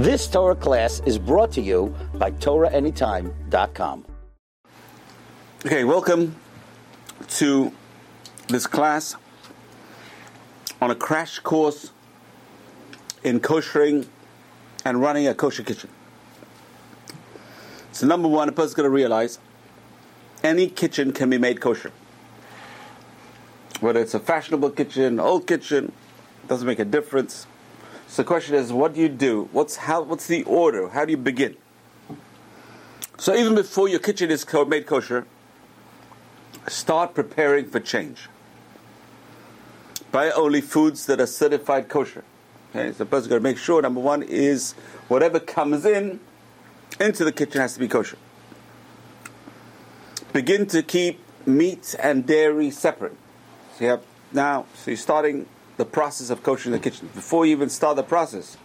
This Torah class is brought to you by TorahAnytime.com. Okay, welcome to this class on a crash course in koshering and running a kosher kitchen. So, number one, a person's going to realize any kitchen can be made kosher. Whether it's a fashionable kitchen, old kitchen, doesn't make a difference. So the question is, what do you do? What's how? What's the order? How do you begin? So even before your kitchen is made kosher, start preparing for change. Buy only foods that are certified kosher. Okay, so person's got to make sure. Number one is whatever comes in into the kitchen has to be kosher. Begin to keep meat and dairy separate. So you have now, so you're starting the process of kosher in the kitchen. Before you even start the process,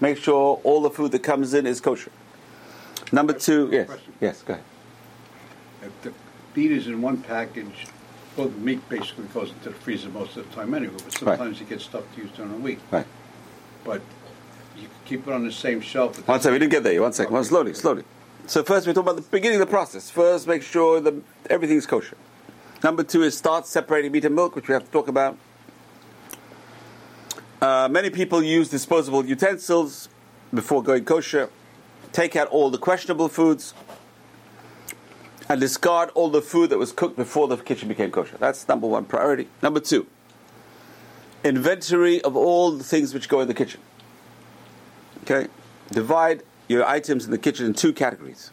make sure all the food that comes in is kosher. Number two, yes, Question. yes, go ahead. If the meat is in one package, well, the meat basically goes into the freezer most of the time anyway, but sometimes you get stuff to use during the week. Right. But you can keep it on the same shelf. One second, we didn't get there. One second. One, slowly, slowly. So first, we talk about the beginning of the process. First, make sure that everything's kosher. Number two is start separating meat and milk, which we have to talk about. Uh, many people use disposable utensils before going kosher. Take out all the questionable foods and discard all the food that was cooked before the kitchen became kosher. That's number one priority. Number two, inventory of all the things which go in the kitchen. Okay? Divide your items in the kitchen in two categories.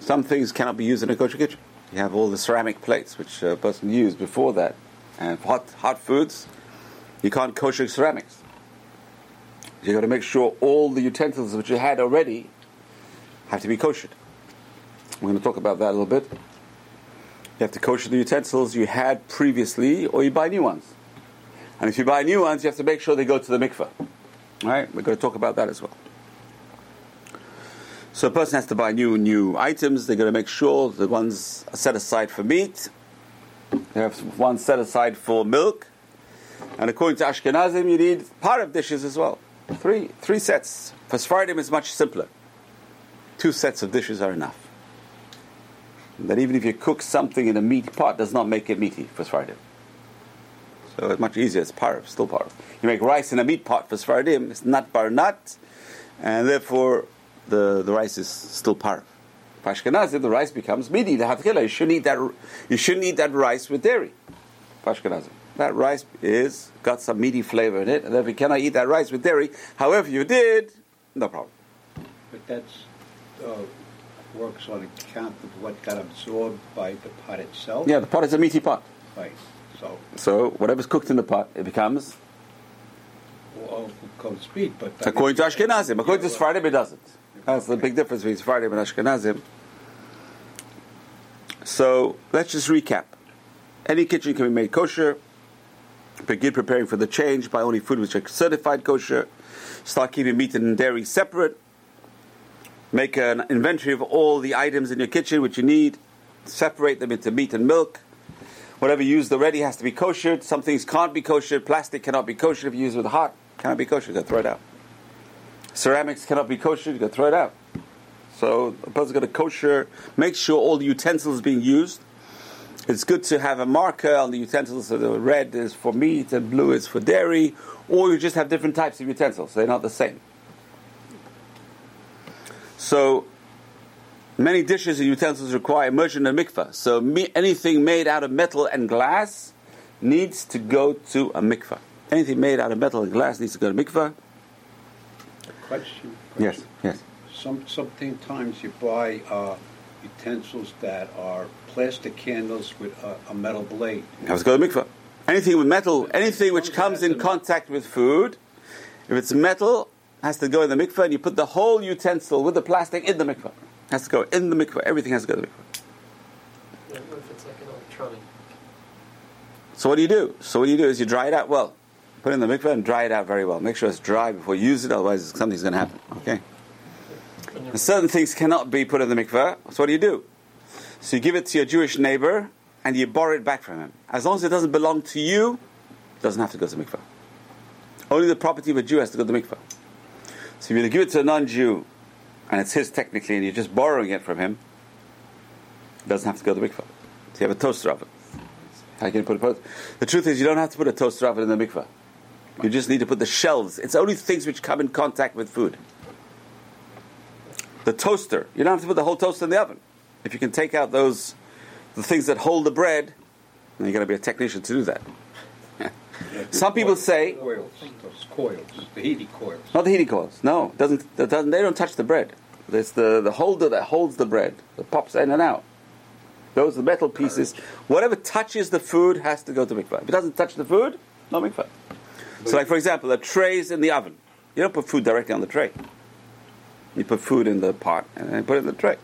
Some things cannot be used in a kosher kitchen. You have all the ceramic plates which a person used before that, and hot hot foods. You can't kosher ceramics. You've got to make sure all the utensils which you had already have to be koshered. We're going to talk about that a little bit. You have to kosher the utensils you had previously, or you buy new ones. And if you buy new ones, you have to make sure they go to the mikveh. All right, we're going to talk about that as well. So a person has to buy new new items. They're going to make sure the ones are set aside for meat. They have one set aside for milk. And according to Ashkenazim, you need part of dishes as well. Three three sets. For Sephardim, it's much simpler. Two sets of dishes are enough. That even if you cook something in a meat pot, does not make it meaty for Sephardim. So it's much easier. It's parv, still parv. You make rice in a meat pot for Sephardim, it's not bar nut, and therefore the, the rice is still parv. For Ashkenazim, the rice becomes meaty. The you shouldn't eat that. You shouldn't eat that rice with dairy. For Ashkenazim, that rice is got some meaty flavor in it, and therefore you cannot eat that rice with dairy. However, you did, no problem. But that's, uh, works on account of what got absorbed by the pot itself. Yeah, the pot is a meaty pot. Right, so, So whatever's cooked in the pot, it becomes. well, cold speed, but. According to Ashkenazim, according to Yeah, Sephardim, it doesn't. That's the big difference between Sephardim and Ashkenazim. So let's just recap. Any kitchen can be made kosher. Begin preparing for the change. by only food which are certified kosher. Start keeping meat and dairy separate. Make an inventory of all the items in your kitchen which you need. Separate them into meat and milk. Whatever you used already has to be kosher. Some things can't be kosher. Plastic cannot be kosher if you use it with hot. Cannot be kosher. You got to throw it out. Ceramics cannot be kosher. You got to throw it out. So a person's got to kosher. Make sure all the utensils being used. It's good to have a marker on the utensils. So the red is for meat and blue is for dairy, or you just have different types of utensils. They're not the same. So many dishes and utensils require immersion in a mikveh. So me, anything made out of metal and glass needs to go to a mikveh. Anything made out of metal and glass needs to go to mikveh. Question. Yes, yes. Some, sometimes you buy uh, utensils that are plastic candles with a, a metal blade. Has to go to mikveh. Anything with metal, anything which comes in contact with food, if it's metal, has to go in the mikveh, and you put the whole utensil with the plastic in the mikveh. Has to go in the mikveh. Everything has to go to the mikveh. Yeah, what if it's like an electronic? So what do you do? So what do you do is you dry it out well. Put it in the mikveh and dry it out very well. Make sure it's dry before you use it, otherwise something's going to happen. Okay. Certain things cannot be put in the mikveh. So what do you do? So you give it to your Jewish neighbor and you borrow it back from him. As long as it doesn't belong to you, it doesn't have to go to the mikveh. Only the property of a Jew has to go to the mikveh. So if you give it to a non-Jew, and it's his technically, and you're just borrowing it from him, it doesn't have to go to the mikvah. So you have a toaster oven. How can you put a toaster? The truth is, you don't have to put a toaster oven in the mikvah. You just need to put the shelves. It's only things which come in contact with food. The toaster, you don't have to put the whole toaster in the oven. If you can take out those, the things that hold the bread, then you're going to be a technician to do that. Some people say, Coils, those coils, the heating coils. not the heating coils. No, it doesn't, doesn't. They don't touch the bread. It's the, the holder that holds the bread that pops in and out. Those are the metal pieces. Whatever touches the food has to go to mikvah. If it doesn't touch the food, no mikvah. So, like for example, the tray's in the oven. You don't put food directly on the tray. You put food in the pot and then put it in the tray.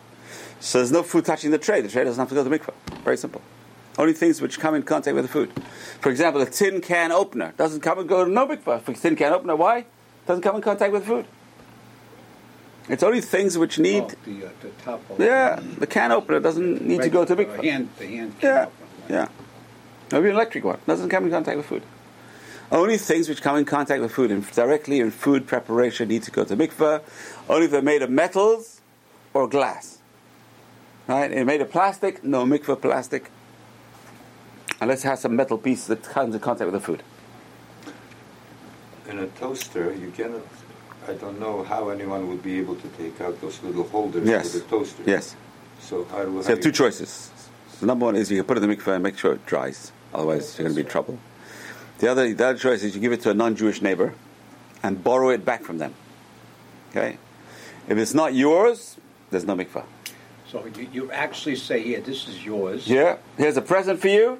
So there's no food touching the tray. The tray doesn't have to go to the mikvah. Very simple. Only things which come in contact with the food. For example, a tin can opener doesn't come and go to no mikvah. For a tin can opener, why? Doesn't come in contact with food. It's only things which need. Oh, the, uh, the top Yeah, the can opener doesn't need to go to The mikvah. hand, the hand. Yeah, can open. yeah. Maybe an electric one doesn't come in contact with food. Only things which come in contact with food and directly in food preparation need to go to mikveh. Only if they're made of metals or glass. Right? If they're made of plastic, no mikveh plastic. Unless it has some metal piece that comes in contact with the food. In a toaster, you cannot. I don't know how anyone would be able to take out those little holders Yes. for the toaster. Yes. So how do So you have two choices. The number one is you can put it in the mikveh and make sure it dries. Otherwise, you're going to be in trouble. The other, the other choice is you give it to a non-Jewish neighbor and borrow it back from them. Okay? If it's not yours, there's no mikveh. So you, you actually say, here, this is yours. Yeah, here's a present for you.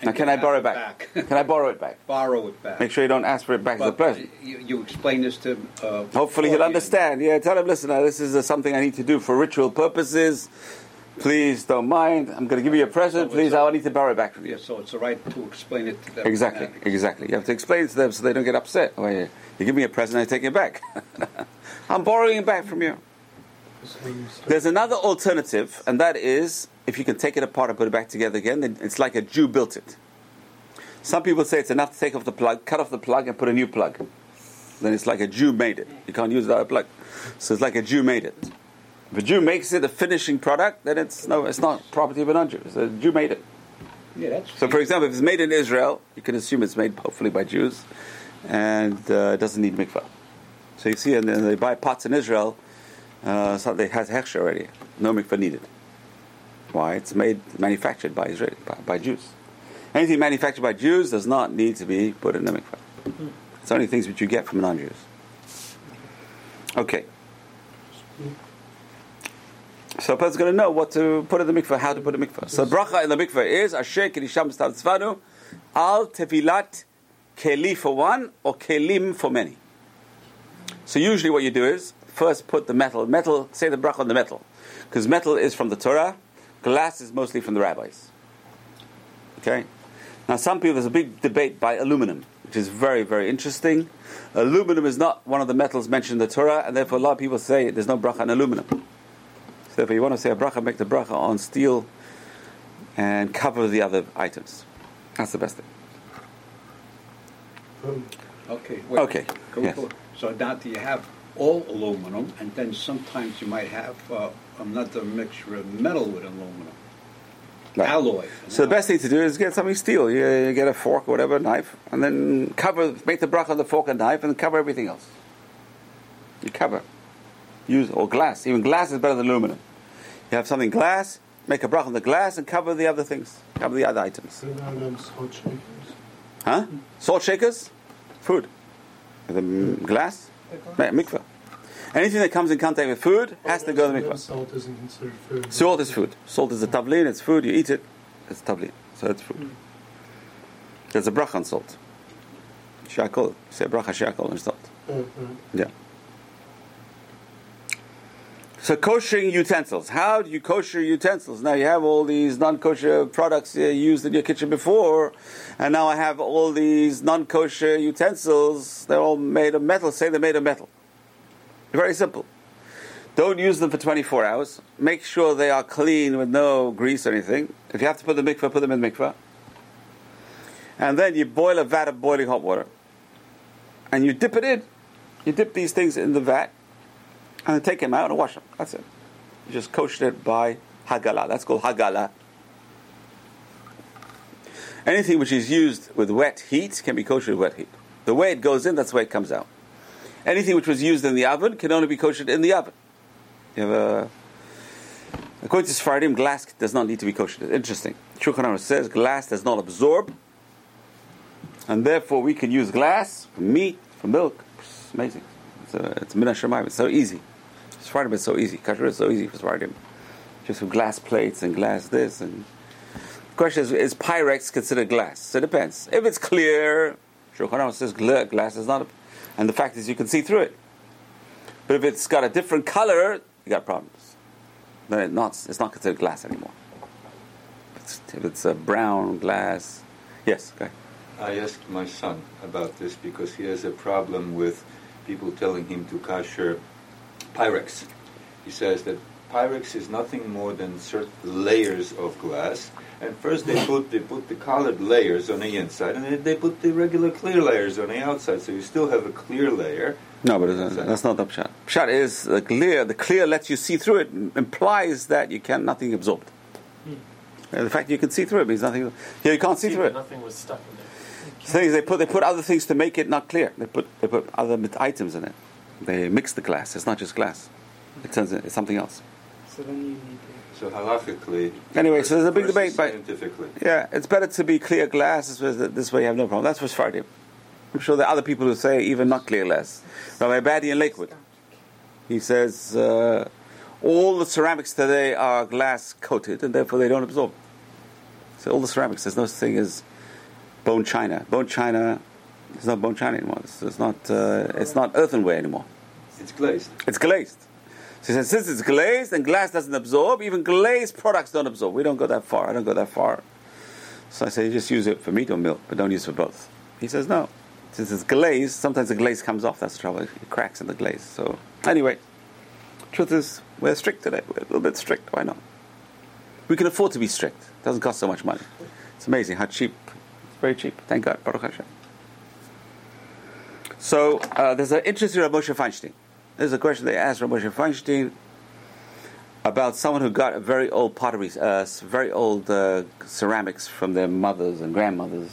and Now, can I borrow it it back? can I borrow it back? Borrow it back. Make sure you don't ask for it back as a present. You, you explain this to. Uh, Hopefully he'll understand. Yeah, tell him, listen, uh, this is uh, something I need to do for ritual purposes. Please don't mind. I'm going to give you a present. So Please, I need to borrow it back from you. Yeah, so it's the right to explain it to them. Exactly, exactly. You have to explain it to them so they don't get upset. Well, you, you give me a present, I take it back. I'm borrowing it back from you. There's another alternative, and that is if you can take it apart and put it back together again, then it's like a Jew built it. Some people say it's enough to take off the plug, cut off the plug, and put a new plug. Then it's like a Jew made it. You can't use that plug. So it's like a Jew made it. If a Jew makes it a finishing product, then it's no, it's not property of a non-Jew. So a Jew made it. Yeah, that's. So, for example, if it's made in Israel, you can assume it's made hopefully by Jews, and uh, it doesn't need mikvah. So you see, and then they buy pots in Israel, uh, so they has hechsher already, no mikvah needed. Why? It's made, manufactured by Israel, by, by Jews. Anything manufactured by Jews does not need to be put in the mikvah. It's only things which you get from non-Jews. Okay. So a person's going to know what to put in the mikveh, how to put in the mikveh. So bracha in the mikveh is Asher Kedisham Tzvanu Al Tevilat Keli for one or Kelim for many. So usually what you do is first put the metal, metal, say the bracha on the metal. Because metal is from the Torah, glass is mostly from the rabbis. Okay? Now some people, there's a big debate by aluminum, which is very, very interesting. Aluminum is not one of the metals mentioned in the Torah, and therefore a lot of people say there's no bracha on aluminum. So therefore you want to say a bracha, make the bracha on steel and cover the other items. That's the best thing. Um, okay. wait. Okay, Go yes. for- So now do you have all aluminum, and then sometimes you might have uh, another mixture of metal with aluminum, Right. alloy. So the best thing to do is get something steel. You, you get a fork or whatever, knife, and then cover, make the bracha on the fork and knife, and cover everything else. You cover. Use or glass. Even glass is better than aluminum. You have something glass, make a bracha on the glass, and cover the other things. Cover the other items. Huh? Salt shakers, food. The glass, mikveh. Anything that comes in contact with food has to go to the mikveh. Salt isn't considered food. Salt is food. Salt is a tavlin, it's food, you eat it, it's tavlin. So it's food. There's a bracha on salt. Shakol, say bracha shakol on salt. Uh, Yeah. So koshering utensils. How do you kosher utensils? Now you have all these non-kosher products uh, used in your kitchen before, and now I have all these non-kosher utensils. They're all made of metal. Say they're made of metal. Very simple. Don't use them for 24 hours. Make sure they are clean with no grease or anything. If you have to put them in mikveh, put them in mikveh. And then you boil a vat of boiling hot water. And you dip it in You dip these things in the vat, and then take him out and wash him. That's it. You just kosher it by hagala. That's called hagala. Anything which is used with wet heat can be kosher with wet heat. The way it goes in, that's the way it comes out. Anything which was used in the oven can only be kosher in the oven. You have a, according to Sephardim, glass does not need to be kosher. Interesting. Shulchan says glass does not absorb, and therefore we can use glass for meat, for milk. It's amazing. It's, a, it's min hashamayim. It's so easy. Sephardim is so easy. Kasher is so easy for Sephardim. Just with glass plates and glass this and. The question is: Is Pyrex considered glass? It depends. If it's clear, Shulchan Aruch says glass is not, a, and the fact is you can see through it. But if it's got a different color, you got problems. Then it not, it's not considered glass anymore. It's, if it's a brown glass, yes, okay. I asked my son about this because he has a problem with people telling him to kasher Pyrex. He says that Pyrex is nothing more than certain layers of glass, and first they put they put the colored layers on the inside, and then they put the regular clear layers on the outside. So you still have a clear layer. No, but it's, uh, that's not the pshat. Pshat is the clear. The clear lets you see through it. Implies that you can nothing absorbed. And the fact you can see through it means nothing. Here you can't see through it. Nothing was stuck in there. The thing is, they put they put other things to make it not clear. They put they put other items in it. They mix the glass. It's not just glass. It turns it's something else. So then you need to. So halachically. Anyway, so there's a big debate, but- scientifically. Yeah, it's better to be clear glass. This way, this way you have no problem. That's for Sephardim. I'm sure there are other people who say even not clear glass. Rabbi Abadi in Lakewood, he says uh, all the ceramics today are glass coated and therefore they don't absorb. So all the ceramics, there's no such thing as bone china. Bone china, it's not bone china anymore. It's, it's not. Uh, it's not earthenware anymore. It's glazed. It's glazed. So he says, since it's glazed and glass doesn't absorb, even glazed products don't absorb. We don't go that far. I don't go that far. So I say, you just use it for meat or milk, but don't use it for both. He says, no. Since it's glazed, sometimes the glaze comes off. That's the trouble. It cracks in the glaze. So anyway, truth is, we're strict today. We're a little bit strict. Why not? We can afford to be strict. It doesn't cost so much money. It's amazing how cheap. It's very cheap. Thank God. Baruch Hashem. So uh, there's an interesting Rav Moshe Feinstein. There's a question they asked Rav Moshe Feinstein about someone who got a very old pottery, uh, very old uh, ceramics from their mothers and grandmothers,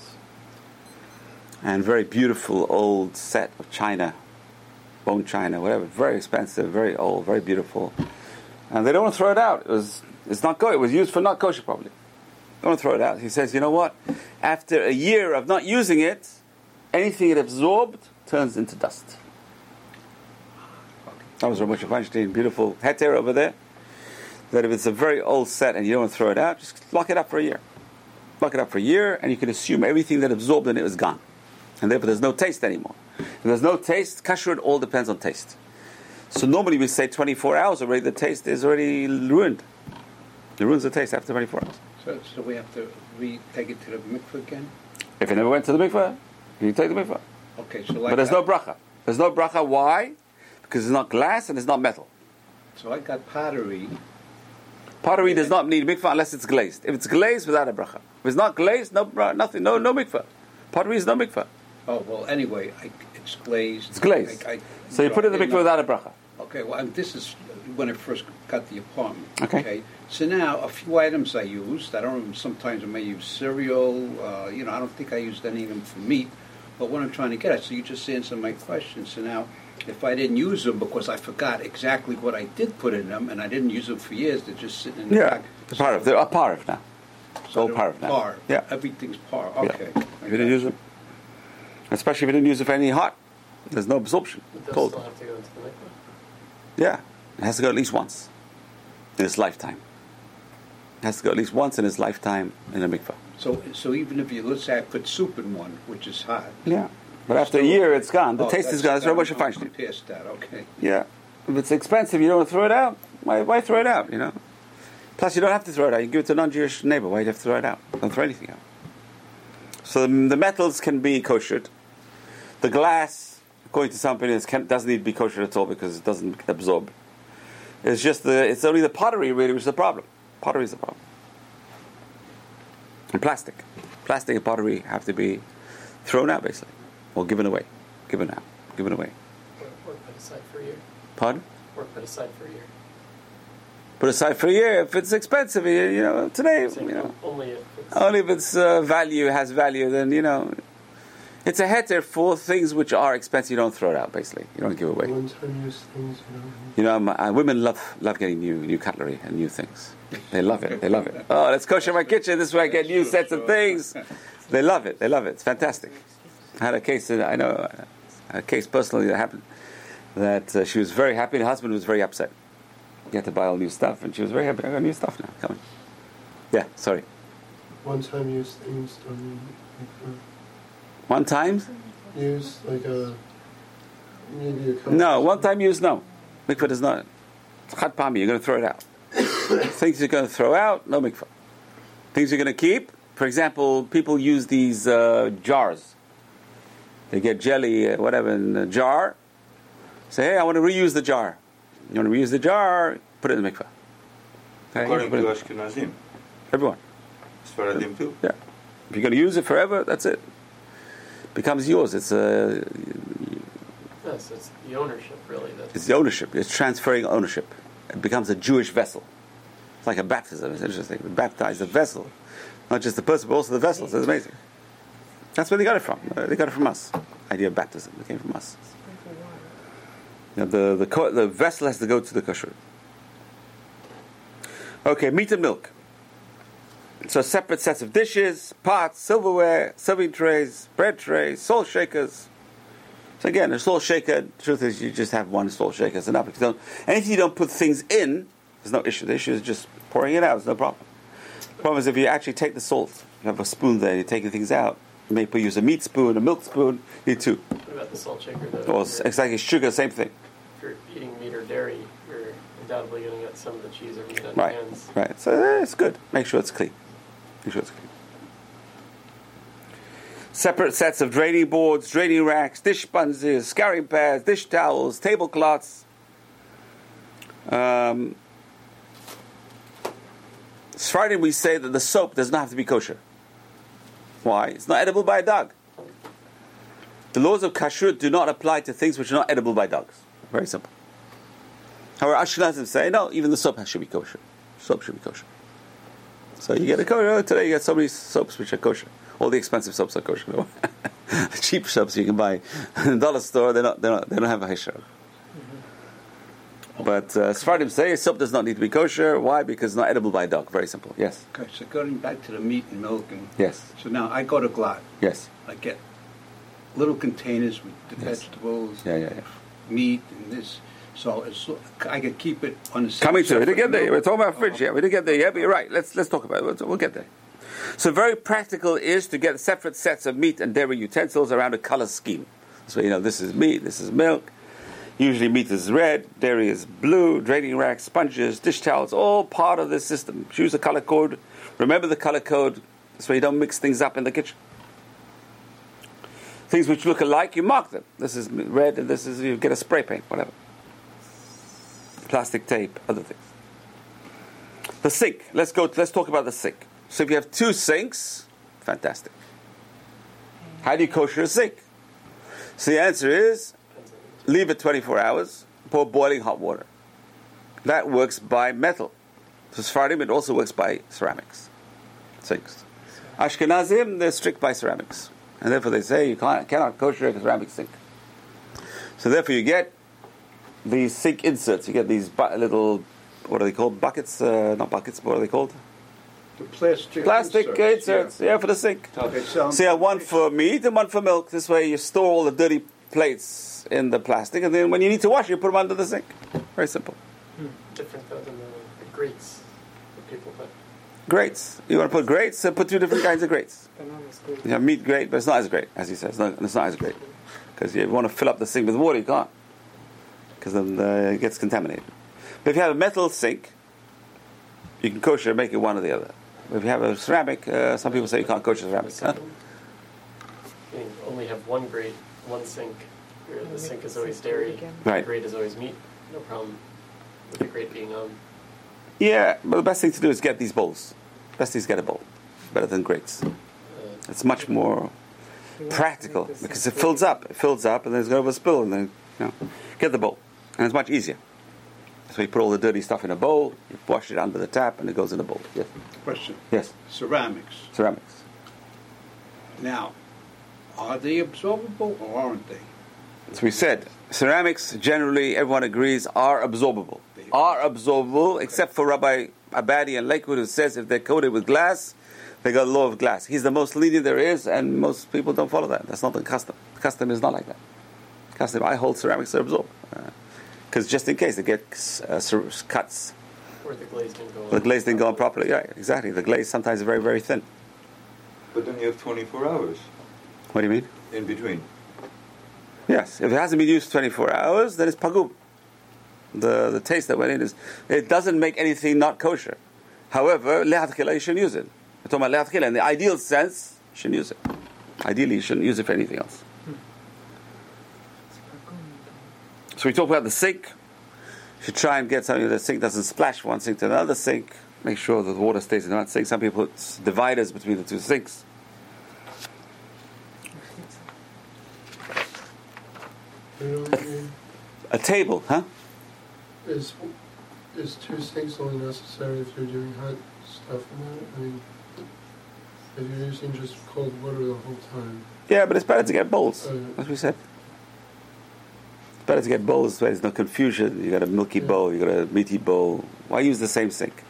and very beautiful old set of china, bone china, whatever, very expensive, very old, very beautiful, and they don't want to throw it out. It was, it's not go. It was used for not kosher, probably. They Don't throw it out. He says, you know what? After a year of not using it, anything it absorbed turns into dust. That was Rav Moshe Feinstein, beautiful heter over there. That if it's a very old set and you don't want to throw it out, just lock it up for a year. Lock it up for a year, and you can assume everything that absorbed in it is gone. And therefore, there's no taste anymore. If there's no taste, kasher, it all depends on taste. So normally we say 24 hours already, the taste is already ruined. It ruins the taste after 24 hours. So, so we have to re-take it to the mikveh again? If you never went to the mikveh, you take the mikveh. Okay, so like. but there's no bracha. There's no bracha. Why? Because it's not glass and it's not metal. So I got pottery, Pottery does not need mikvah unless it's glazed. If it's glazed, without a bracha. If it's not glazed, no bra- nothing, no no mikvah. Pottery is no mikvah. oh, well, anyway, I, it's glazed. It's glazed. I- I- So you put it in the mikvah without a bracha. Okay, well, and this is when I first got the apartment. Okay. So now, a few items I used. I don't. Sometimes I may use cereal. Uh, you know, I don't think I used any of them for meat. But what I'm trying to get at, so you just answered my question. So now, if I didn't use them because I forgot exactly what I did put in them, and I didn't use them for years, they're just sitting in the Yeah, back. the parv. They're a parv now. So all they're parv now. Par. Yeah. Everything's par. Yeah. Okay. If you didn't use it, especially if you didn't use it for any hot, there's no absorption. It does Cold. still have to go into the mikveh. Yeah, it has to go at least once in its lifetime. It has to go at least once in its lifetime in a mikvah. So, so even if you let's say I put soup in one, which is hot. Yeah. But after a year, it's gone. The Oh, taste is gone. That's Rabbi Feinstein. Past that, okay. Yeah. If it's expensive, you don't want to throw it out. Why, why throw it out, you know? Plus, you don't have to throw it out. You give it to a non-Jewish neighbor. Why do you have to throw it out? Don't throw anything out. So the, the metals can be koshered. The glass, according to some opinions, can, doesn't need to be koshered at all because it doesn't absorb. It's just the, it's only the pottery really which is the problem. Pottery is the problem. And plastic. Plastic and pottery have to be thrown out basically. Or given away. Given out. Given away. Or, or put aside for a year. Pardon? Or put aside for a year. Put aside for a year if it's expensive. You, know, today, you know, only if it's only if it's uh, value has value. Then you know, it's a heter for things which are expensive. You don't throw it out. Basically, you don't give away. One time use things, you know. You know, um, uh, women love love getting new new cutlery and new things. They love it. They love it. Oh, let's kosher my kitchen. This way I get new sets of things. They love it. They love it. It's fantastic. I had a case. That I know uh, a case personally that happened that uh, she was very happy. and Her husband was very upset. He had to buy all new stuff, and she was very happy. I got new stuff now. Come on. Yeah. Sorry. One time use things, don't One time? use like a maybe a couple. No. One time use. No. Mikvah does not. It's Chad pami. You're going to throw it out. Things you're going to throw out. No mikvah. Things you're going to keep. For example, people use these uh, jars. They get jelly, uh, whatever, in a jar. Say, hey, I want to reuse the jar. You want to reuse the jar? Put it in the mikvah. Okay? According Put to Ashkenazim, everyone. Sfaradim too. Yeah. If you're going to use it forever, that's it. Becomes yours. It's uh, yes, it's the ownership really. That's it's the ownership. It's transferring ownership. It becomes a Jewish vessel. It's like a baptism. It's interesting. We baptize the vessel, not just the person, but also the vessel. So it's amazing. That's where they got it from. Uh, They got it from us. Idea of baptism. It came from us. You know, the the the vessel has to go to the kashrut. Okay, meat and milk. So separate sets of dishes, pots, silverware, serving trays, bread trays, salt shakers. So again, a salt shaker. The truth is, you just have one salt shaker. It's enough. Don't, anything you don't put things in, there's no issue. The issue is just pouring it out. There's no problem. The problem is if you actually take the salt, you have a spoon there, you're taking things out. You may use a meat spoon, a milk spoon. You need two. what about the salt shaker though? If it's like sugar, same thing. If you're eating meat or dairy, you're undoubtedly going to get some of the cheese or meat on Right, your hands. right. So eh, it's good. Make sure it's clean. Make sure it's clean. Separate sets of draining boards, draining racks, dish sponges, scouring pads, dish towels, tablecloths. Um, Friday we say that the soap does not have to be kosher. Why? It's not edible by a dog. The laws of kashrut do not apply to things which are not edible by dogs. Very simple. However, Ashkenazim say no, even the soap has should be kosher. Soap should be kosher. So you get a kosher today. You get so many soaps which are kosher. All the expensive soaps are kosher. the cheap soaps you can buy in the dollar store, they're not, they're not, they don't have a hechsher. But uh, Sfardim say soap does not need to be kosher. Why? Because it's not edible by a dog. Very simple. Yes. Okay, so going back to the meat and milk, and Yes. so now I go to Glot. Yes. I get little containers with the Yes. vegetables, Yeah, yeah, yeah. meat, and this. So it's, I could keep it on the same Coming to it. We didn't get there. We're talking about fridge. Yeah, we didn't get there yet, but you're right. Let's let's talk about it. We'll, we'll get there. So very practical is to get separate sets of meat and dairy utensils around a color scheme. So you know this is meat, this is milk. Usually meat is red, dairy is blue, draining racks, sponges, dish towels, all part of this system. Choose a color code. Remember the color code so you don't mix things up in the kitchen. Things which look alike, you mark them. This is red and this is, you get a spray paint, whatever. Plastic tape, other things. The sink. Let's go. Let's talk about the sink. So if you have two sinks, fantastic. How do you kosher a sink? So the answer is leave it 24 hours, pour boiling hot water. That works by metal. So Sfardim, it also works by ceramics, sinks. Ashkenazim, they're strict by ceramics. And therefore they say you cannot kosher a ceramic sink. So therefore you get these sink inserts. You get these bu- little, what are they called? Buckets? Uh, not buckets, but what are they called? The plastic Plastic inserts, inserts, yeah, for the sink. Okay, so So you have one for meat and one for milk. This way you store all the dirty plates in the plastic, and then when you need to wash, you put them under the sink. Very simple. different though than the, the grates that people put. Grates. You want to put grates? So put two different kinds of grates. Bananas. You have meat grate, but it's not as great, as he says. It's not, it's not as great. Because you want to fill up the sink with water, you can't. Because then uh, it gets contaminated. But if you have a metal sink, you can kosher, and make it one or the other. If you have a ceramic, uh, some people say you can't kosher The ceramic. Huh? second, meaning only have one grade, one sink. The sink is always dairy, Right. the grate is always meat. No problem with the grade being on. Yeah, but the best thing to do is get these bowls. Best thing is get a bowl. Better than grates. Uh, It's much more practical because it fills up. It fills up and then it's going to spill and then, you know, get the bowl. And it's much easier. So you put all the dirty stuff in a bowl, you wash it under the tap, and it goes in the bowl. Yes. Question. Yes. Ceramics. Ceramics. Now, are they absorbable or aren't they? So we said ceramics generally everyone agrees are absorbable. Are absorbable except for Rabbi Abadi and Lakewood who says if they're coated with glass, they got a law of glass. He's the most lenient there is, and most people don't follow that. That's not the custom. The custom is not like that. Custom, I hold ceramics are absorbed. Uh, Because just in case it gets uh, cuts, Or the glaze didn't go the glaze didn't go on properly. Yeah, exactly. The glaze sometimes is very, very thin. But then you have 24 hours What do you mean? in between. Yes, if it hasn't been used 24 hours, then it's pagum. The, the taste that went in is, it doesn't make anything not kosher. However, le'atchila, you shouldn't use it. We're talking about le'atchila. In the ideal sense, you shouldn't use it. Ideally, you shouldn't use it for anything else. So we talk about the sink. You should try and get something that the sink doesn't splash from one sink to another sink. Make sure that the water stays in one sink. Some people put dividers between the two sinks. You know what I mean? A table, huh? Is is two sinks only necessary if you're doing hot stuff in that? I mean, if you're using just cold water the whole time. Yeah, but it's better to get bowls, Oh, as we said. Better to get bowls where there's no confusion. You got a milky bowl, you got a meaty bowl. Why use the same sink?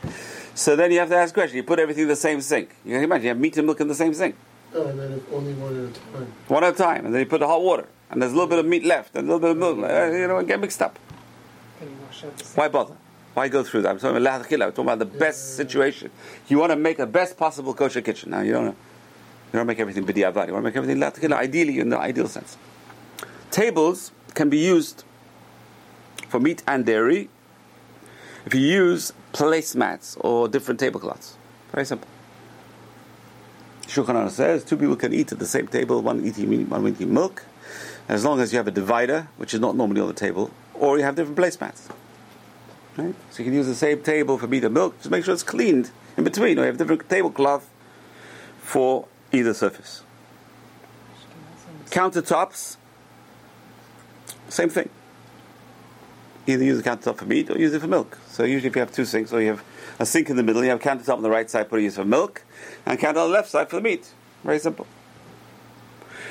So then you have to ask question. You put everything in the same sink. You can imagine you have meat and milk in the same sink, No, and then only one at a time. one at a time, and then you put the hot water, and there's a little bit of meat left, and a little bit of milk. uh, You know, and get mixed up. Can you wash out the sink? Why bother? Why go through that? I'm talking about. I'm talking about the best situation. You want to make the best possible kosher kitchen. Now you don't. You don't make everything b'diavad. You want to make everything lahachila. Ideally, in the ideal sense. Tables can be used for meat and dairy if you use placemats or different tablecloths. Very simple. Shulchan Aruch says two people can eat at the same table, one eating meat, one eating milk, as long as you have a divider, which is not normally on the table, or you have different placemats. Right? So you can use the same table for meat and milk, just make sure it's cleaned in between, or you have different tablecloth for either surface. Countertops, same thing. Either use the countertop for meat or use it for milk. So usually if you have two sinks, or you have a sink in the middle, you have countertop on the right side for use for milk, and counter on the left side for the meat. Very simple.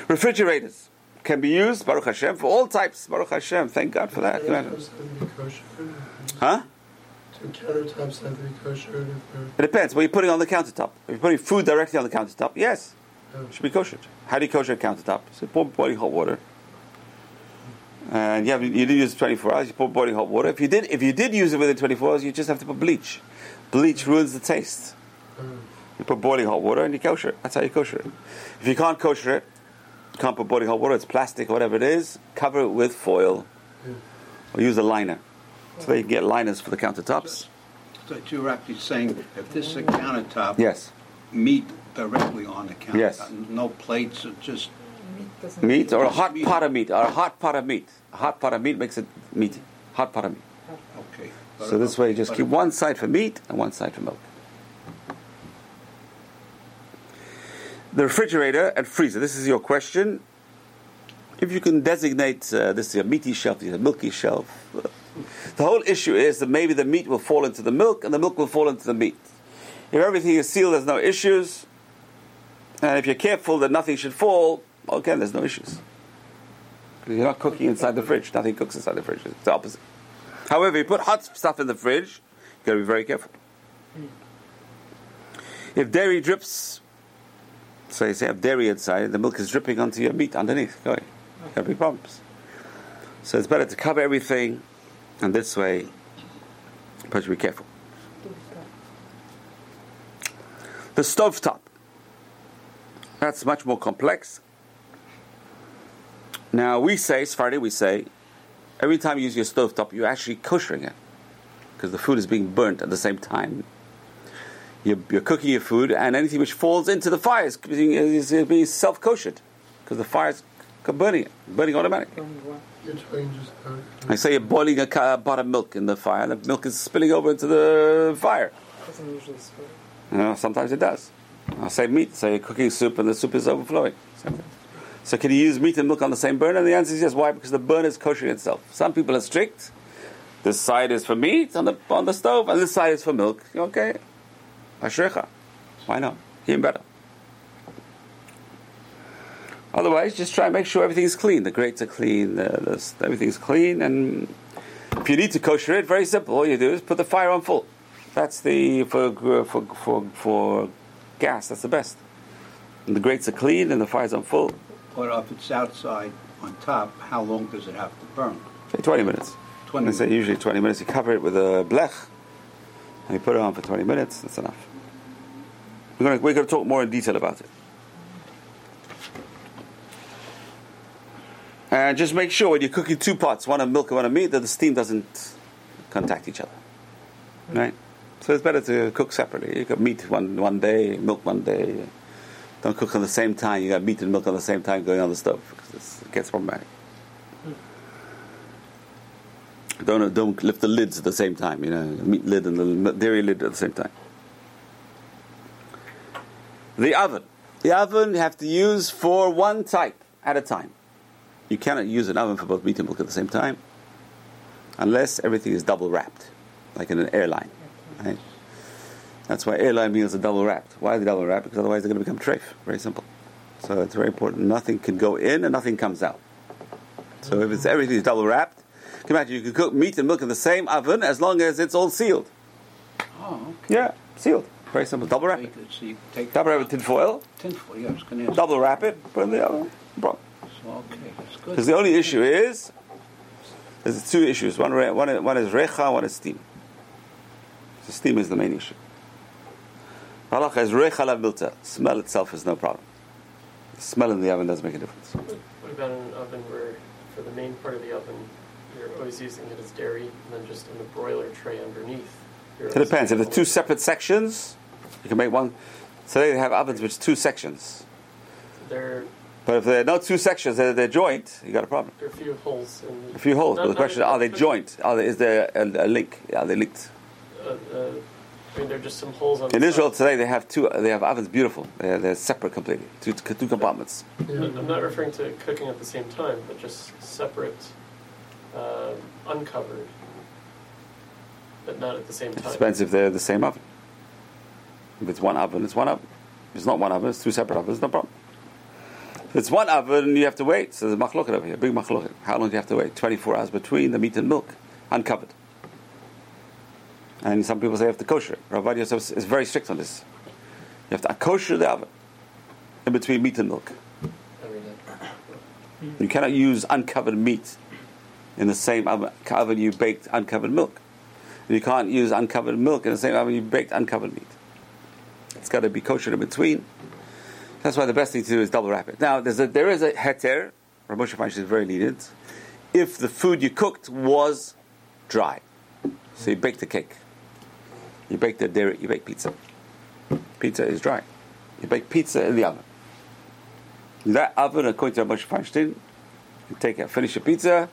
Refrigerators can be used, Baruch Hashem, for all types. Baruch Hashem, thank God for that. Can you imagine? Countertops have to be kosher. Huh? Countertops have to be kosher. It depends. What you're putting on the countertop. If you're putting food directly on the countertop, yes, Oh. it should be kosher. How do you kosher a countertop? So pour boiling hot water. And you, have, you did use it 24 hours. You pour boiling hot water. If you did, if you did use it within 24 hours, you just have to put bleach. Bleach ruins the taste. You put boiling hot water and you kosher it. That's how you kosher it. If you can't kosher it, you can't put boiling hot water. It's plastic, whatever it is. Cover it with foil, or use a liner. So you can get liners for the countertops. So you're actually saying if this is a countertop, Yes. meat directly on the countertop, Yes. no plates, just Meat doesn't Meat or a hot Meat. pot of meat, or a hot pot of meat. A hot pot of meat makes it meaty. Hot pot of meat. okay. So this way, you just keep one side for meat and one side for milk. The refrigerator and freezer. This is your question. If you can designate uh, this is a meaty shelf, this is a milky shelf. The whole issue is that maybe the meat will fall into the milk and the milk will fall into the meat. If everything is sealed, there's no issues. And if you're careful that nothing should fall, again, there's no issues. You're not cooking inside the fridge. Nothing cooks inside the fridge. It's the opposite. However, you put hot stuff in the fridge, you got to be very careful. Hmm. If dairy drips, so you say have dairy inside, the milk is dripping onto your meat underneath. Going, got to be problems. So it's better to cover everything, and this way, but you be careful. The stovetop. That's much more complex. Now we say, Sephardi, we say, every time you use your stovetop, you're actually koshering it. Because the food is being burnt at the same time. You're, you're cooking your food, and anything which falls into the fire is being, is being self koshered. Because the fire is burning it, burning automatic. Burning what? You're talking just about. I say you're boiling a pot of milk in the fire, and the milk is spilling over into the fire. Doesn't usually spill. You know, sometimes it does. I'll say meat, say you're cooking soup, and the soup is overflowing. So can you use meat and milk on the same burner? And the answer is yes. Why? Because the burner is koshering itself. Some people are strict. This side is for meat on the on the stove, and this side is for milk. Okay, ashrecha. Why not? Even better. Otherwise, just try and make sure everything is clean. The grates are clean. Uh, the, everything's clean, and if you need to kosher it, very simple. All you do is put the fire on full. That's the for for for for gas. That's the best. And the grates are clean, and the fire's on full. Or if it's outside on top, how long does it have to burn? Say 20 minutes. 20 I say usually 20 minutes. You cover it with a blech, and you put it on for 20 minutes. That's enough. We're going to, we're going to talk more in detail about it. And just make sure when you're cooking two pots, one of milk and one of meat, that the steam doesn't contact each other. Right? So it's better to cook separately. You got meat one, one day, milk one day. Don't cook on the same time. You got meat and milk on the same time going on the stove because it gets problematic. Don't don't lift the lids at the same time. You know, meat lid and the dairy lid at the same time. The oven. The oven you have to use for one type at a time. You cannot use an oven for both meat and milk at the same time, unless everything is double wrapped, like in an airline. Right? That's why airline meals are double wrapped. Why are they double wrapped? Because otherwise they're going to become treif. Very simple. So it's very important. Nothing can go in and nothing comes out. So if it's everything is double wrapped, can imagine you can cook meat and milk in the same oven as long as it's all sealed. Oh, Yeah, sealed. Very simple. Double wrap okay. it. So so you take Double wrap it tin foil. tin foil. Yeah, I was going to ask. Double wrap it. Put it in the oven. No problem. So, okay, that's good. Because the only issue is there's two issues. One, one, one is recha, one is steam. So steam is the main issue. Halacha is milta. Smell itself is no problem. The smell in the oven doesn't make a difference. What about an oven where, for the main part of the oven, you're always using it as dairy, and then just in the broiler tray underneath? It depends. If the two separate sections, you can make one. Today they have ovens which two sections. There, But if there are no two sections, they're, they're joint, you got a problem. there are a few holes in. A few holes. Not- but the question is, are they joint? Are there, is there a, a link? Are they linked? Uh, uh, I mean, there are just some holes on. In Israel side. today, they have two. They have ovens. Beautiful. They're, they're separate completely. Two, two compartments. Yeah, I'm not referring to cooking at the same time, but just separate, uh, uncovered, but not at the same It time. depends if they're the same oven. If it's one oven, it's one oven. If it's not one oven, it's two separate ovens. No problem. If it's one oven, you have to wait. So there's a machloket over here, big machloket. How long do you have to wait? 24 hours between the meat and milk, uncovered. And some people say you have to kosher. Rabbi Yosef is very strict on this. You have to kosher the oven in between meat and milk. You cannot use uncovered meat in the same oven, you baked uncovered milk. You can't use uncovered milk in the same oven you baked uncovered meat. It's got to be kosher in between. That's why the best thing to do is double wrap it. Now, there's a, there is a heter. Rav Moshe Feinstein is very lenient. If the food you cooked was dry, so you baked a cake, you bake the dairy, you bake pizza. Pizza is dry. You bake pizza in the oven. That oven, according to Moshe Feinstein, you take it, finish your pizza.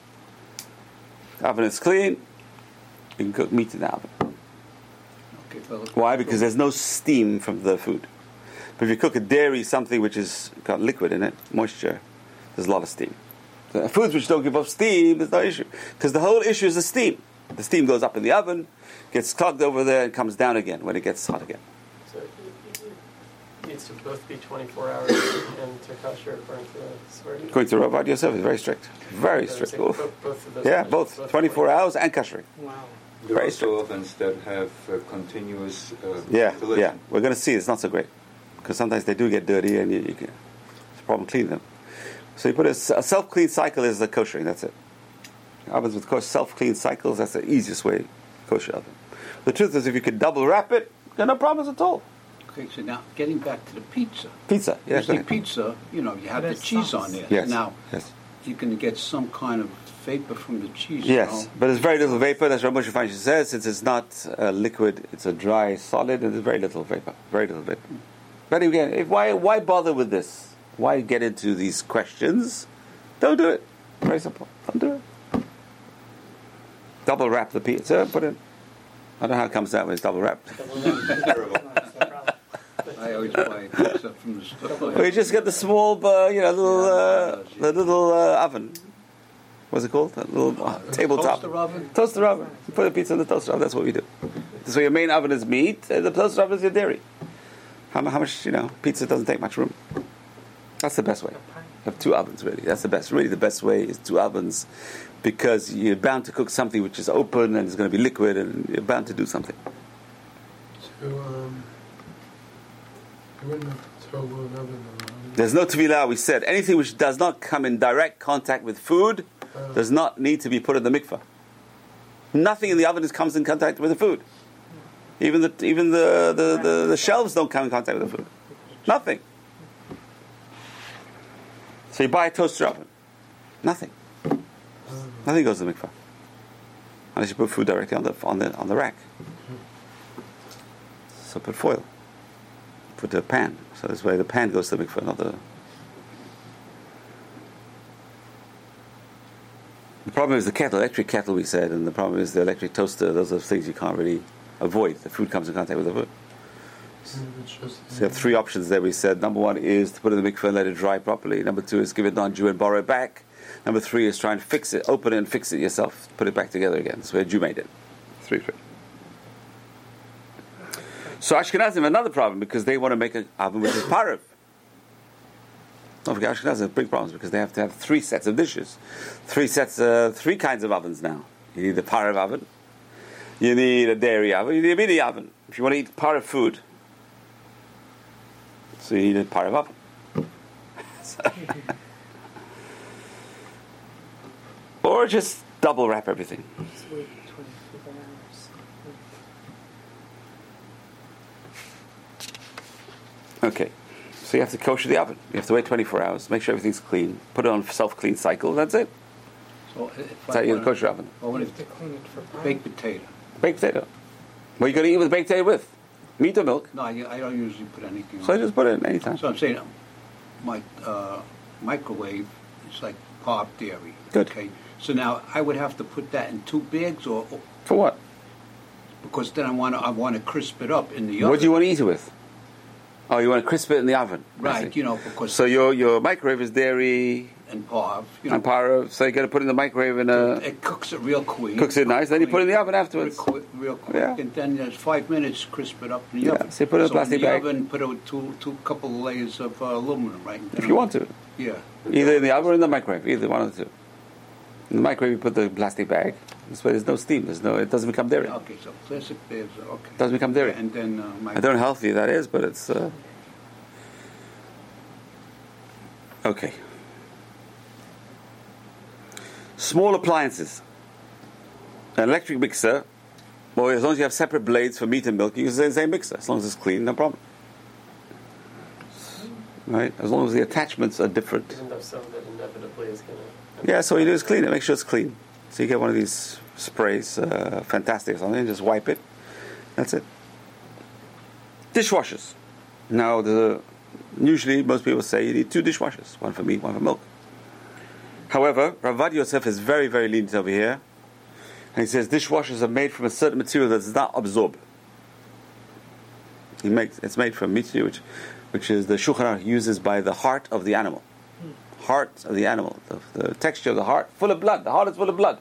The oven is clean. You can cook meat in the oven. Okay, well, Why? Because there's no steam from the food. But if you cook a dairy, something which has got liquid in it, moisture, there's a lot of steam. So foods which don't give off steam, there's no issue. Because the whole issue is the steam. The steam goes up in the oven, gets clogged over there, and comes down again when it gets hot again. So it, it, it needs to both be 24 hours and to kosher according to the Sephardi. According to Rabbi Yosef, is very strict. Very So strict. it's like Oof. both, both Yeah, conditions, both. 24 hours and kashering. Wow. There are Very also ovens that have uh, continuous uh, Yeah, ventilation. yeah. We're going to see it's not so great. Because sometimes they do get dirty and you, you can, it's a problem cleaning them. So you put a self-clean cycle is the koshering, that's it. Ovens with course self-clean cycles, that's the easiest way to kosher oven. The truth is if you could double wrap it, there are no problems at all. okay, so now getting back to the pizza. Pizza, yeah. go Usually pizza, you know, you have the cheese sauce. on there. Yes. Now, yes. you can get some kind of vapor from the cheese. you Yes, know. but it's very little vapor. That's what Moshe Feinstein says. Since it's not a liquid, it's a dry solid, and there's very little vapor. Very little vapor. But again, if, why why bother with this? Why get into these questions? Don't do it. Very simple. Don't do it. Double wrap the pizza. Put it. I don't know how it comes out when it's double wrapped. Terrible. I always buy pizza from the store. Or you just get the small, uh, you know, little uh, the little uh, oven. What's it called? That little uh, tabletop. Toaster oven? Toaster oven. You put a pizza in the toaster oven. That's what we do. So your main oven is meat, and the toaster oven is your dairy. How, how much, you know, pizza doesn't take much room. That's the best way. Have two ovens, really. That's the best. Really, the best way is two ovens because you're bound to cook something which is open and it's going to be liquid and you're bound to do something. To, um, you wouldn't an oven. There's no tevilah, we said. Anything which does not come in direct contact with food Uh, does not need to be put in the mikveh. Nothing in the oven comes in contact with the food. Even the even the, the, the, the shelves don't come in contact with the food. Nothing. So you buy a toaster oven. Nothing. Nothing goes to the mikveh. Unless you put food directly on the on the on the rack. So put foil. Put the pan. So this way the pan goes to the mikveh, not the The problem is the kettle, electric kettle, we said, and the problem is the electric toaster. Those are things you can't really avoid. The food comes in contact with the food. So you have three options there. We said number one is to put it in the mikveh and let it dry properly. Number two is give it non-Jew and borrow it back. Number three is try and fix it, open it and fix it yourself, put it back together again. So a Jew made it. Three, three. So Ashkenazim have another problem because they want to make an oven which is parav. Don't forget Ashkenazim have big problems because they have to have three sets of dishes, three sets, uh, three kinds of ovens now. You need the parav oven, you need a dairy oven, you need a mini oven. If you want to eat parav food, so you need a parav oven. or just double wrap everything. Just wait 24 hours. Okay. So you have to kosher the oven. You have to wait 24 hours, make sure everything's clean, put it on self-clean cycle, that's it. So if That's how you get a want kosher oven. I You want have to clean it for pie. baked potato. Baked potato. What are you going to eat with baked potato with? Meat or milk? No, I, I don't usually put anything So I just put it in anytime. So I'm saying, um, my uh, microwave is like pop dairy. Good. Okay. So now I would have to put that in two bags, or or- For what? because then I want to I want to crisp it up in the oven. What do you want to eat it with? Oh, you want to crisp it in the oven. Right. You know, because So your your microwave is dairy and parv, you know, and para, so you got to put it in the microwave and uh, it cooks it real quick. cooks it nice. Then you put it in the oven afterwards. Real quick, real quick. Yeah. and then there's five minutes, crisp it up in the Yeah, oven. so you put it in a plastic the bag. oven, put it with two, two couple of layers of uh, aluminum, right? if you want to. Yeah. Either in the oven or in the microwave, either one of the two. In the microwave, you put the plastic bag. This way, there's no steam. There's no. It doesn't become dairy. Okay, so plastic bags, are okay. doesn't become dairy. And then uh, I don't know how healthy that is, but it's uh, okay. Small appliances, an electric mixer. Well, as long as you have separate blades for meat and milk, you use the same mixer. As long as it's clean, no problem. Right? As long as the attachments are different. Even though some that inevitably is going to. Yeah, so what you do is clean it. Make sure it's clean. So you get one of these sprays, uh, fantastic or something, just wipe it. That's it. Dishwashers. Now, the usually most people say you need two dishwashers, one for meat, one for milk. However, Ravad Yosef is very, very lenient over here, and he says dishwashers are made from a certain material that does not absorb. He makes it's made from material which, which is the Shulchan uses by the heart of the animal hmm. heart of the animal, the, the texture of the heart, full of blood. The heart is full of blood.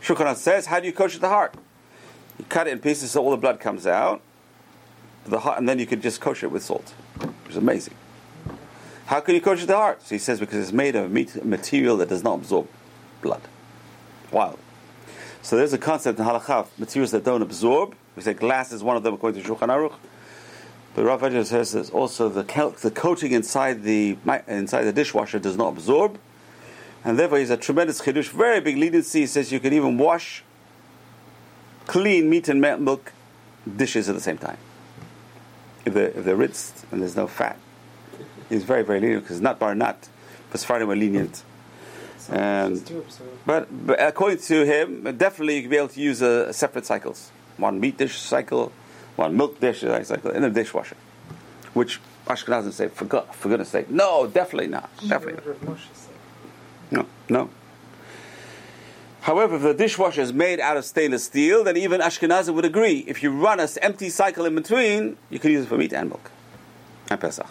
Shulchan says, how do you kosher the heart? You cut it in pieces so all the blood comes out, the heart, and then you can just kosher it with salt, which is amazing. How can you kosher the heart? So he says, because it's made of material that does not absorb blood. Wow. So there's a concept in halakha materials that don't absorb. We say glass is one of them according to Shulchan Aruch. But Rav Ovadia says that also the, the coating inside the inside the dishwasher does not absorb, and therefore he's a tremendous chiddush, very big leniency. He says you can even wash clean meat and milk dishes at the same time if they're, if they're rinsed and there's no fat. He's very very lenient because it's not bar nut, but Sephardim were lenient. Some And- dishes do. But, but according to him, definitely you can be able to use uh, separate cycles. One meat dish cycle, one milk dish cycle in a dishwasher. Which Ashkenazim say, for, God, for goodness sake, no, definitely not. Definitely Shiur of Moshe said. not. No, no. However, if the dishwasher is made out of stainless steel, then even Ashkenazim would agree. If you run an empty cycle in between, you can use it for meat and milk. And Pesach.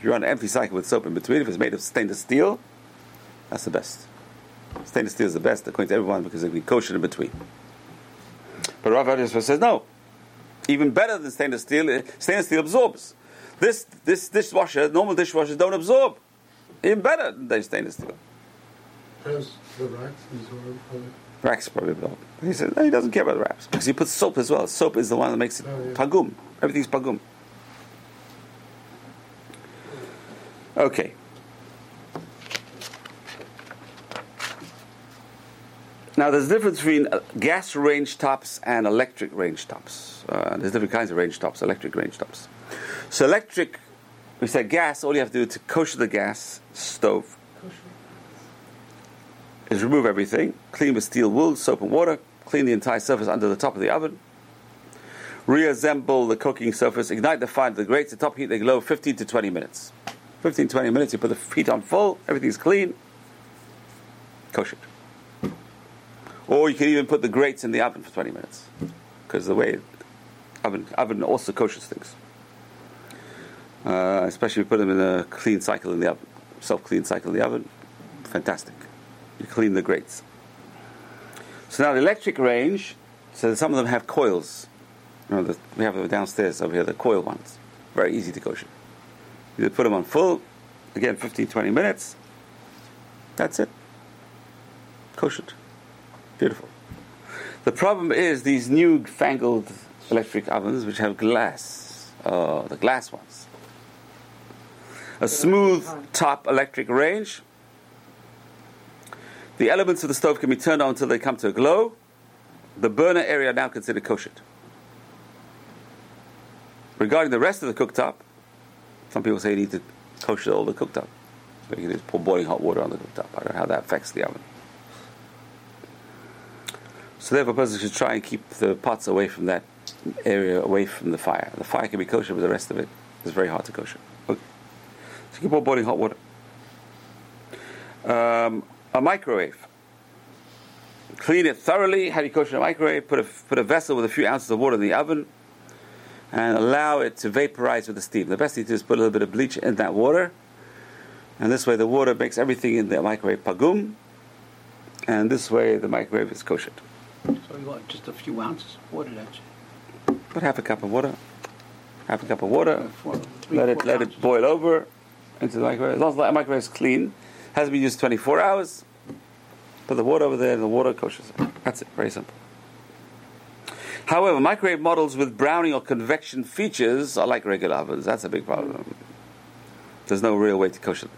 If you run an empty cycle with soap in between, if it's made of stainless steel, that's the best. Stainless steel is the best according to everyone because it can be kosher in between. But Rav Yosef says no. Even better than stainless steel, eh, stainless steel absorbs. This this dishwasher, normal dishwashers don't absorb. Even better than stainless steel. Perhaps the racks absorb probably. Racks probably absorb. He said no, he doesn't care about the wraps because he puts soap as well. Soap is the one that makes it Oh, yeah. pagum. Everything's pagum. Okay. Now, there's a difference between uh, gas range tops and electric range tops. Uh, there's different kinds of range tops, electric range tops. So, electric, we said gas, all you have to do to kosher the gas stove is remove everything, clean with steel wool, soap and water, clean the entire surface under the top of the oven, reassemble the cooking surface, ignite the fire to the grates, the top heat the glow 15 to 20 minutes. 15 20 minutes, you put the heat on full, everything's clean, kosher. Or you can even put the grates in the oven for 20 minutes, because the way oven oven also kosher things. Uh, especially if you put them in a clean cycle in the oven, self clean cycle in the oven, fantastic. You clean the grates. So now the electric range, so some of them have coils. You know, the, we have them downstairs over here, the coil ones. Very easy to kosher. You put them on full, again 15 20 minutes. That's it. Kosher. Beautiful. The problem is these new fangled electric ovens which have glass. Oh, the glass ones. A smooth top electric range. The elements of the stove can be turned on until they come to a glow. The burner area now considered kosher. Regarding the rest of the cooktop, some people say you need to kosher all the cooktop. So you can just pour boiling hot water on the cooktop. I don't know how that affects the oven. So therefore, a person should try and keep the pots away from that area, away from the fire. The fire can be kosher, but the rest of it is very hard to kosher. Okay. So you can pour boiling hot water. Um, a microwave. Clean it thoroughly. How do you kosher a microwave? Put a, put a vessel with a few ounces of water in the oven and allow it to vaporize with the steam. The best thing to do is put a little bit of bleach in that water. And this way the water makes everything in the microwave pagum. And this way the microwave is kosher. So you want just a few ounces of water, it. Put half a cup of water. Half a cup of water. Four- three, let it let ounces. it boil over into the microwave. As long as the microwave is clean, hasn't been used 24 hours. Put the water over there, and the water kosher. That's it. Very simple. However, microwave models with browning or convection features are like regular ovens. That's a big problem. There's no real way to kosher them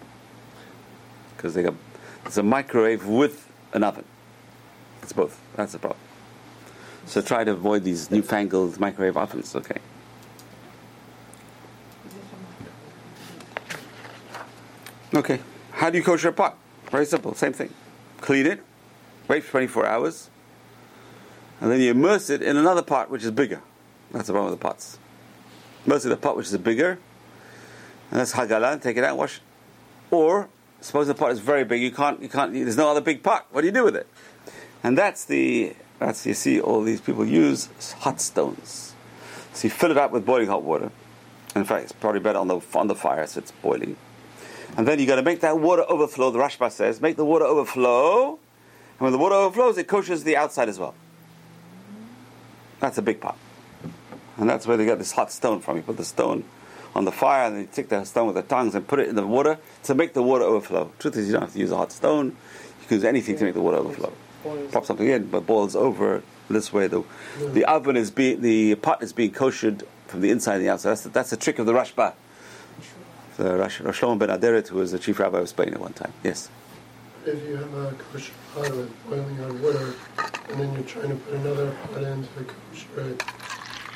because it's a microwave with an oven. It's both. That's the problem. So try to avoid these newfangled microwave ovens. Okay. Okay. How do you kosher a pot? Very simple. Same thing. Clean it. Wait for 24 hours. And then you immerse it in another pot which is bigger. That's the problem with the pots. Immerse a pot which is bigger. And that's hagalah. Take it out and wash. Or, suppose the pot is very big. You can't, you can't, there's no other big pot. What do you do with it? And that's the, that's, you see all these people use hot stones. So you fill it up with boiling hot water. In fact, it's probably better on the, on the fire so it's boiling. And then you got to make that water overflow. The Rashba says, make the water overflow. And when the water overflows, it koshes the outside as well. That's a big pot. And that's where they get this hot stone from. You put the stone on the fire and then you take the stone with the tongues and put it in the water to make the water overflow. Truth is, you don't have to use a hot stone. You can use anything to make the water overflow. Pop something in, but boils over. This way, the the oven is being the pot is being koshered from the inside and the outside. That's the, that's the trick of the Rashba. The Rosh, Rosh ben Aderet, who was the chief rabbi of Spain at one time. Yes. If you have a kosher pot with boiling hot water, and then you're trying to put another pot into the kosher it,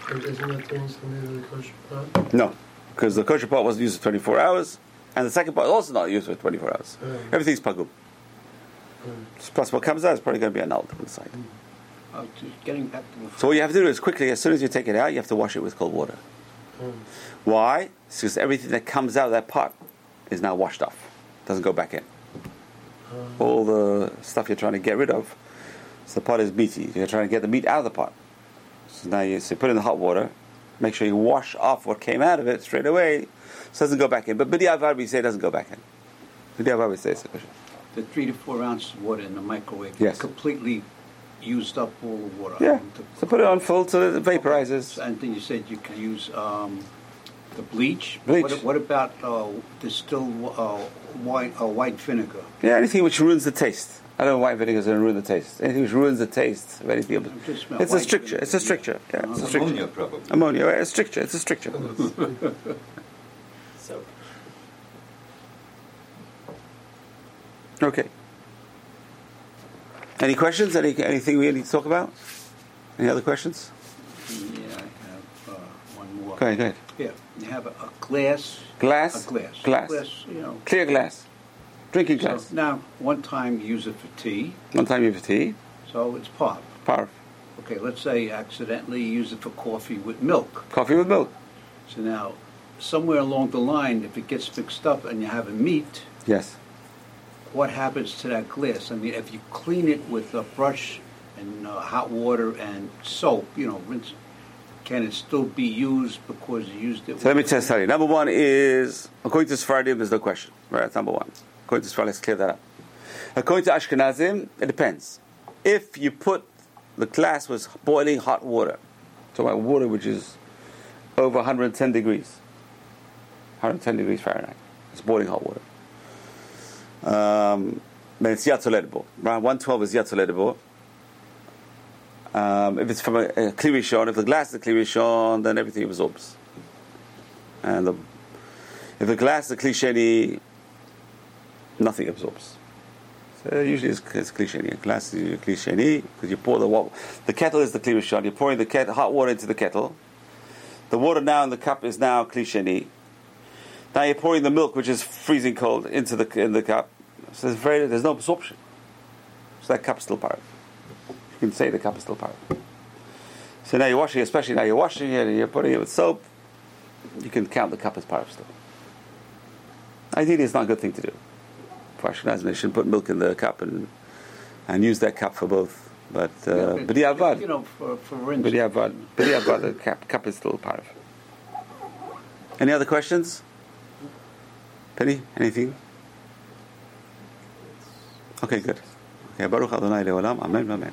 like, isn't that doing something to the kosher pot? No, because the kosher pot wasn't used for 24 hours, and the second pot is also not used for 24 hours. Yeah. Everything's pagum. Plus, what comes out is probably going to be annulled inside. Oh, getting back to the So what you have to do is quickly, as soon as you take it out, you have to wash it with cold water. Mm. Why? It's because everything that comes out of that pot is now washed off. Doesn't go back in. All the stuff you're trying to get rid of. So the pot is meaty. You're trying to get the meat out of the pot. So now you so put in the hot water. Make sure you wash off what came out of it straight away. So it doesn't go back in. But B'diavad we say it doesn't go back in. B'diavad we say it's sufficient. the three to four ounces of water in the microwave Yes. completely used up all the water. Yeah. So put it on full so that it vaporizes. And then you said you could use um, the bleach. Bleach. What, what about uh, distilled uh, white uh, white vinegar? Yeah, anything which ruins the taste. I don't know why vinegar is going to ruin the taste. Anything which ruins the taste of anything. I'm just about It's a stricture. vinegar. It's a stricture. Yeah, it's a stricture. Ammonia, probably. Ammonia. right, It's stricture. It's a stricture. So, Okay. Any questions? Any anything we need to talk about? Any other questions? Yeah, I have uh, one more. Go ahead. Go ahead. Yeah, you have a, a glass. Glass. A glass. Glass. you know. Clear glass. Drinking So glass. now, one time you use it for tea, One time you for tea. so it's pop. Power. Okay, let's say accidentally use it for coffee with milk. Coffee with milk. So now, somewhere along the line, if it gets mixed up and you have a meat, Yes. what happens to that glass? I mean, if you clean it with a brush and uh, hot water and soap, you know, rinse, can it still be used because you used it? So let me just tell you. Number one is, according to Sephardim, there's no question. Right, that's number one. According to Sephardim, let's clear that up. According to Ashkenazim, it depends. If you put the glass was boiling hot water, so about water which is over 110 degrees, 110 degrees Fahrenheit, it's boiling hot water. Um, then it's yad soledet bo. Right, 112 is yad soledet bo. Um, if it's from a, a clear if the glass is a kli rishon, then everything absorbs. And the, if the glass is a kli sheni, nothing absorbs. So usually it's, it's kli sheni. A glass is kli sheni because you pour the water. The kettle is the kli rishon. You're pouring the hot water into the kettle. The water now in the cup is now kli sheni. Now you're pouring the milk, which is freezing cold, into the in the cup. So there's very there's no absorption. So that cup's still part. You can say the cup is still part. So now you're washing, especially now you're washing it and you're putting it with soap. You can count the cup as part still. Ideally, it's not a good thing to do. For Ashkenazim, they shouldn't put milk in the cup and and use that cup for both. But uh, Yeah, but You know, for, for but instance. yeah, but but yeah, the cup, cup is still part. of. Any other questions? Penny, anything? Okay, good. Okay, Baruch Adonai Leolam. Amen. Amen.